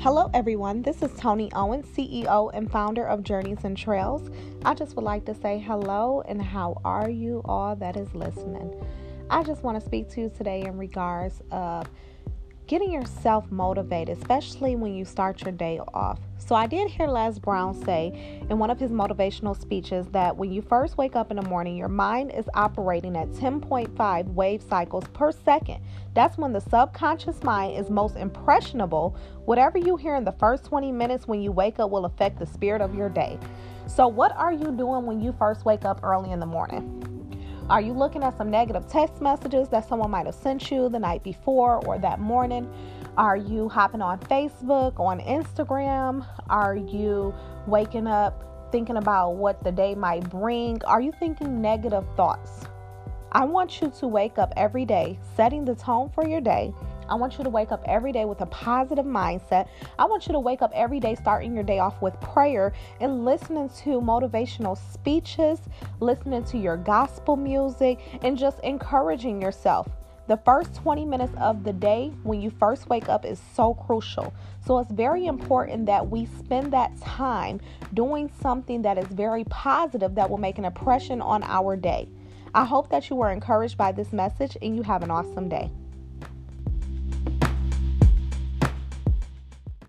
Hello, everyone. This is Tony Owen, CEO and founder of Journeys and Trails. I just would like to say hello and how are you all that is listening? I just want to speak to you today in regards of getting yourself motivated, especially when you start your day off. So, I did hear Les Brown say in one of his motivational speeches that when you first wake up in the morning, your mind is operating at 10.5 wave cycles per second. That's when the subconscious mind is most impressionable. Whatever you hear in the first 20 minutes when you wake up will affect the spirit of your day. So, what are you doing when you first wake up early in the morning? Are you looking at some negative text messages that someone might have sent you the night before or that morning? Are you hopping on Facebook, on Instagram? Are you waking up thinking about what the day might bring? Are you thinking negative thoughts? I want you to wake up every day setting the tone for your day I want you to wake up every day with a positive mindset. I want you to wake up every day starting your day off with prayer and listening to motivational speeches, listening to your gospel music, and just encouraging yourself. The first 20 minutes of the day when you first wake up is so crucial. So it's very important that we spend that time doing something that is very positive that will make an impression on our day. I hope that you were encouraged by this message and you have an awesome day.